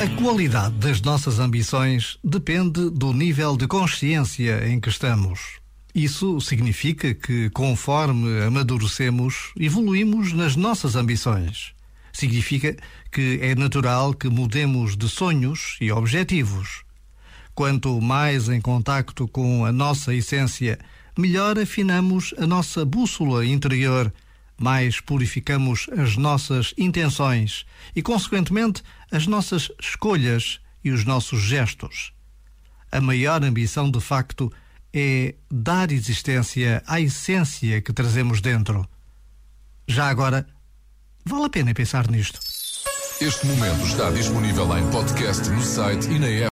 A qualidade das nossas ambições depende do nível de consciência em que estamos. Isso significa que, conforme amadurecemos, evoluímos nas nossas ambições. Significa que é natural que mudemos de sonhos e objetivos. Quanto mais em contacto com a nossa essência, melhor afinamos a nossa bússola interior, mais purificamos as nossas intenções e, consequentemente, as nossas escolhas e os nossos gestos. A maior ambição, de facto, é dar existência à essência que trazemos dentro. Já agora, vale a pena pensar nisto. Este momento está disponível em podcast no site e na app.